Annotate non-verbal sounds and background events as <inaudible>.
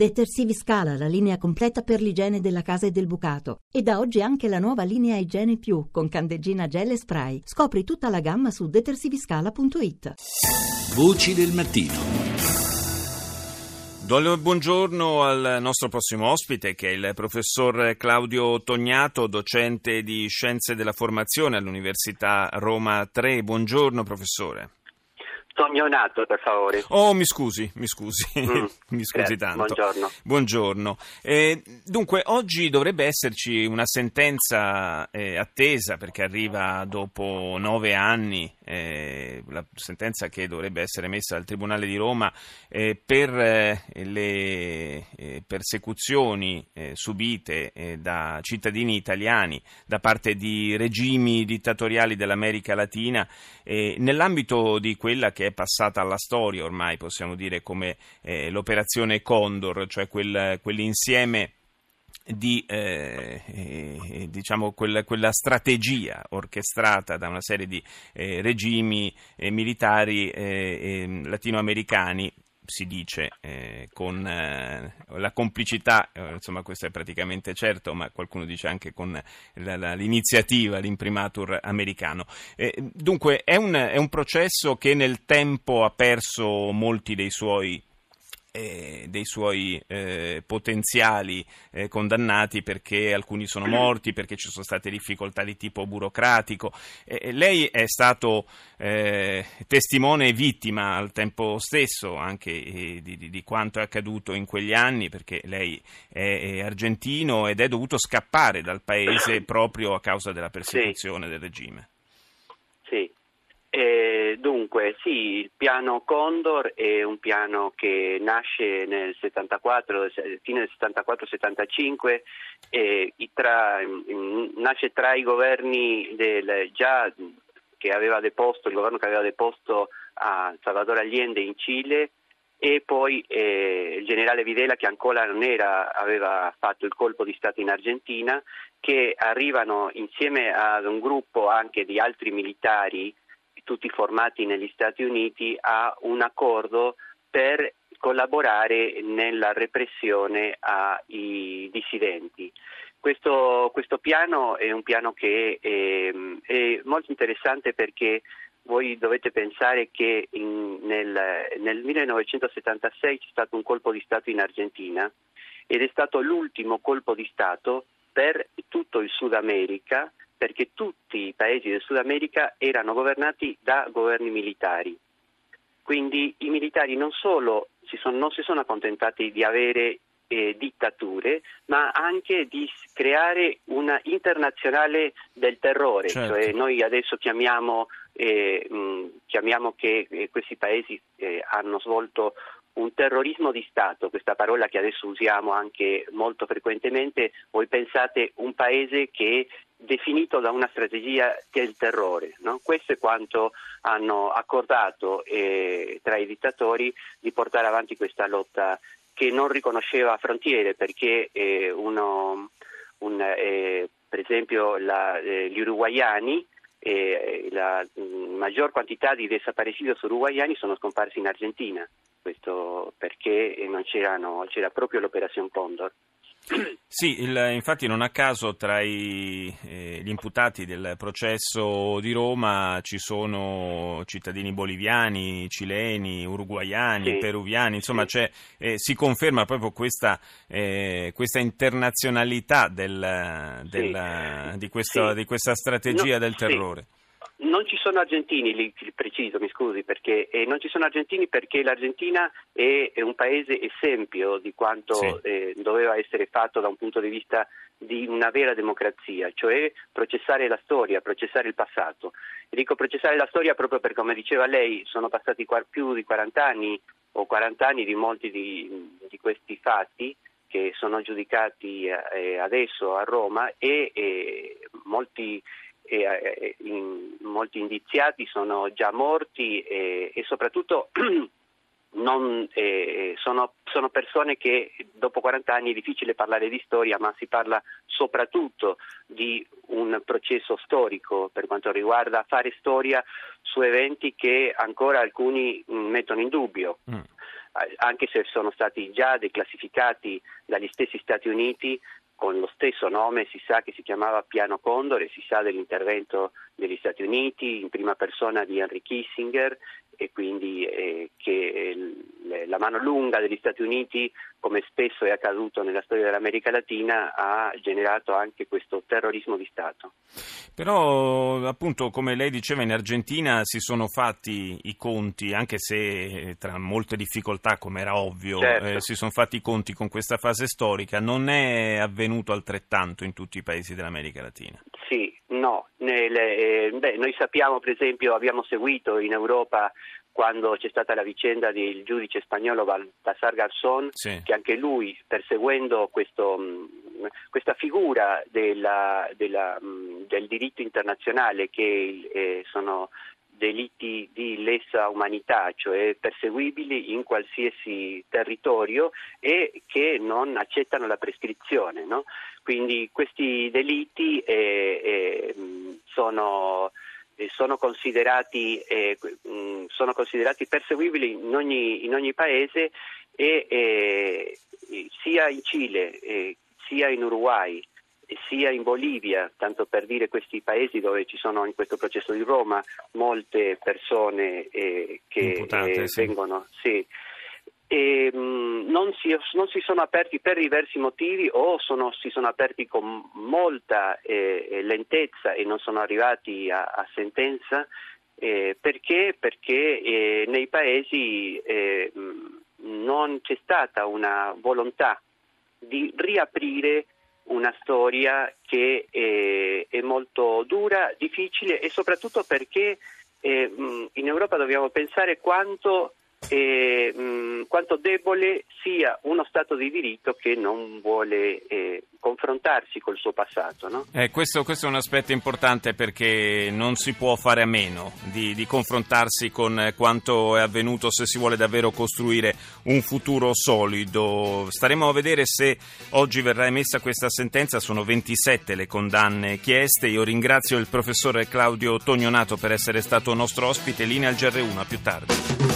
Detersivi Scala, la linea completa per l'igiene della casa e del bucato. E da oggi anche la nuova linea Igiene Più con candeggina gel e spray. Scopri tutta la gamma su detersiviscala.it. Voci del mattino. Do il buongiorno al nostro prossimo ospite che è il professor Claudio Tognato, docente di Scienze della Formazione all'Università Roma 3. Buongiorno professore. Tognonato, per favore. Oh, mi scusi, mi scusi, mm, <laughs> mi scusi grazie, tanto. Buongiorno. Buongiorno. Eh, dunque, oggi dovrebbe esserci una sentenza eh, attesa perché arriva dopo nove anni, eh, la sentenza che dovrebbe essere messa dal Tribunale di Roma eh, per eh, le eh, persecuzioni subite da cittadini italiani da parte di regimi dittatoriali dell'America Latina nell'ambito di quella che è passata alla storia ormai, possiamo dire, come eh, l'operazione Condor, cioè quel, quell'insieme di eh, eh, diciamo quella, quella, strategia orchestrata da una serie di eh, regimi eh, militari eh, ehm, latinoamericani si dice eh, con la complicità, insomma questo è praticamente certo, ma qualcuno dice anche con la, la, l'iniziativa, l'imprimatur americano. Dunque è un, è un processo che nel tempo ha perso molti dei suoi eh, dei suoi eh, potenziali eh, condannati perché alcuni sono <clears throat> morti, perché ci sono state difficoltà di tipo burocratico. lei è stato eh, testimone e vittima al tempo stesso anche eh, di, di, quanto è accaduto in quegli anni, perché lei è, è, argentino ed è dovuto scappare dal paese <clears throat> proprio a causa della persecuzione sì. del regime. Sì. Eh, dunque, sì, il piano Condor è un piano che nasce nel 74, fine del 74-75, eh, tra, nasce tra i governi del, già che aveva deposto, il governo che aveva deposto a Salvatore Allende in Cile e poi eh, il generale Videla che ancora non era, aveva fatto il colpo di Stato in Argentina, che arrivano insieme ad un gruppo anche di altri militari tutti formati negli Stati Uniti, a un accordo per collaborare nella repressione ai dissidenti. Questo, questo piano è un piano che è, è, molto interessante perché voi dovete pensare che in, nel, nel 1976 c'è stato un colpo di Stato in Argentina ed è stato l'ultimo colpo di Stato per tutto il Sud America perché tutti i paesi del Sud America erano governati da governi militari. Quindi i militari non solo si sono, non si sono accontentati di avere eh, dittature, ma anche di creare una internazionale del terrore. Certo. Cioè noi adesso chiamiamo, eh, mh, chiamiamo che eh, questi paesi eh, hanno svolto un terrorismo di Stato, questa parola che adesso usiamo anche molto frequentemente, voi pensate un paese che definito da una strategia del terrore. No? Questo è quanto hanno accordato eh, tra i dittatori di portare avanti questa lotta che non riconosceva frontiere perché eh, uno, un, eh, per esempio la, eh, gli uruguayani la maggior quantità di desaparecidos uruguayani sono scomparsi in Argentina questo perché c'era proprio l'operazione Condor. Sì, il, infatti non a caso tra i, eh, gli imputati del processo di Roma ci sono cittadini boliviani, cileni, uruguayani, sì. peruviani, insomma sì. eh, si conferma proprio questa, eh, questa internazionalità del, del, sì. di, questa, di, questa, strategia no, del terrore. Non ci sono argentini, li, preciso, mi scusi, perché eh, non ci sono argentini perché l'Argentina è, è un paese esempio di quanto sì. eh, doveva essere fatto da un punto di vista di una vera democrazia, cioè processare la storia, processare il passato. E dico processare la storia proprio perché, come diceva lei, sono passati più di 40 anni o 40 anni di molti di, di questi fatti che sono giudicati eh, adesso a Roma e molti e, in, molti indiziati sono già morti e, e soprattutto <clears throat> non, eh, sono, sono, persone che dopo 40 anni è difficile parlare di storia, ma si parla soprattutto di un processo storico per quanto riguarda fare storia su eventi che ancora alcuni mettono in dubbio. Mm. anche se sono stati già declassificati dagli stessi Stati Uniti con lo stesso nome, si sa che si chiamava Piano Condor e si sa dell'intervento degli Stati Uniti in prima persona di Henry Kissinger e quindi eh, che eh, la mano lunga degli Stati Uniti, come spesso è accaduto nella storia dell'America Latina, ha generato anche questo terrorismo di Stato. Però, appunto, come lei diceva, in Argentina si sono fatti i conti, anche se eh, tra molte difficoltà, come era ovvio, certo. eh, si sono fatti i conti con questa fase storica. Non è avvenuto altrettanto in tutti i paesi dell'America Latina. Sì, no. Nelle, eh, beh, noi sappiamo, per esempio, abbiamo seguito in Europa quando c'è stata la vicenda del giudice spagnolo Baltasar Garzón, sì. che anche lui, perseguendo questo, questa figura della, della, del diritto internazionale che eh, sono delitti di lesa umanità, cioè perseguibili in qualsiasi territorio e che non accettano la prescrizione. No? Quindi questi delitti eh, eh, sono sono considerati, eh, sono considerati, perseguibili in ogni, in ogni paese e eh, sia in Cile, eh, sia in Uruguay, sia in Bolivia, tanto per dire questi paesi dove ci sono in questo processo di Roma molte persone eh, che Imputate, sì. vengono. Sì, e, mh, non, si, non, si, sono aperti per diversi motivi o sono, si sono aperti con molta eh, eh, lentezza e non sono arrivati a, a sentenza eh, perché, perché eh, nei paesi eh, non c'è stata una volontà di riaprire una storia che eh, è molto dura, difficile e soprattutto perché in Europa dobbiamo pensare quanto e, mh, quanto debole sia uno Stato di diritto che non vuole eh, confrontarsi col suo passato. No? Eh, questo, questo, è un aspetto importante perché non si può fare a meno di, di, confrontarsi con quanto è avvenuto se si vuole davvero costruire un futuro solido. Staremo a vedere se oggi verrà emessa questa sentenza, sono 27 le condanne chieste. Io ringrazio il professore Claudio Tognonato per essere stato nostro ospite, linea al GR1, a più tardi.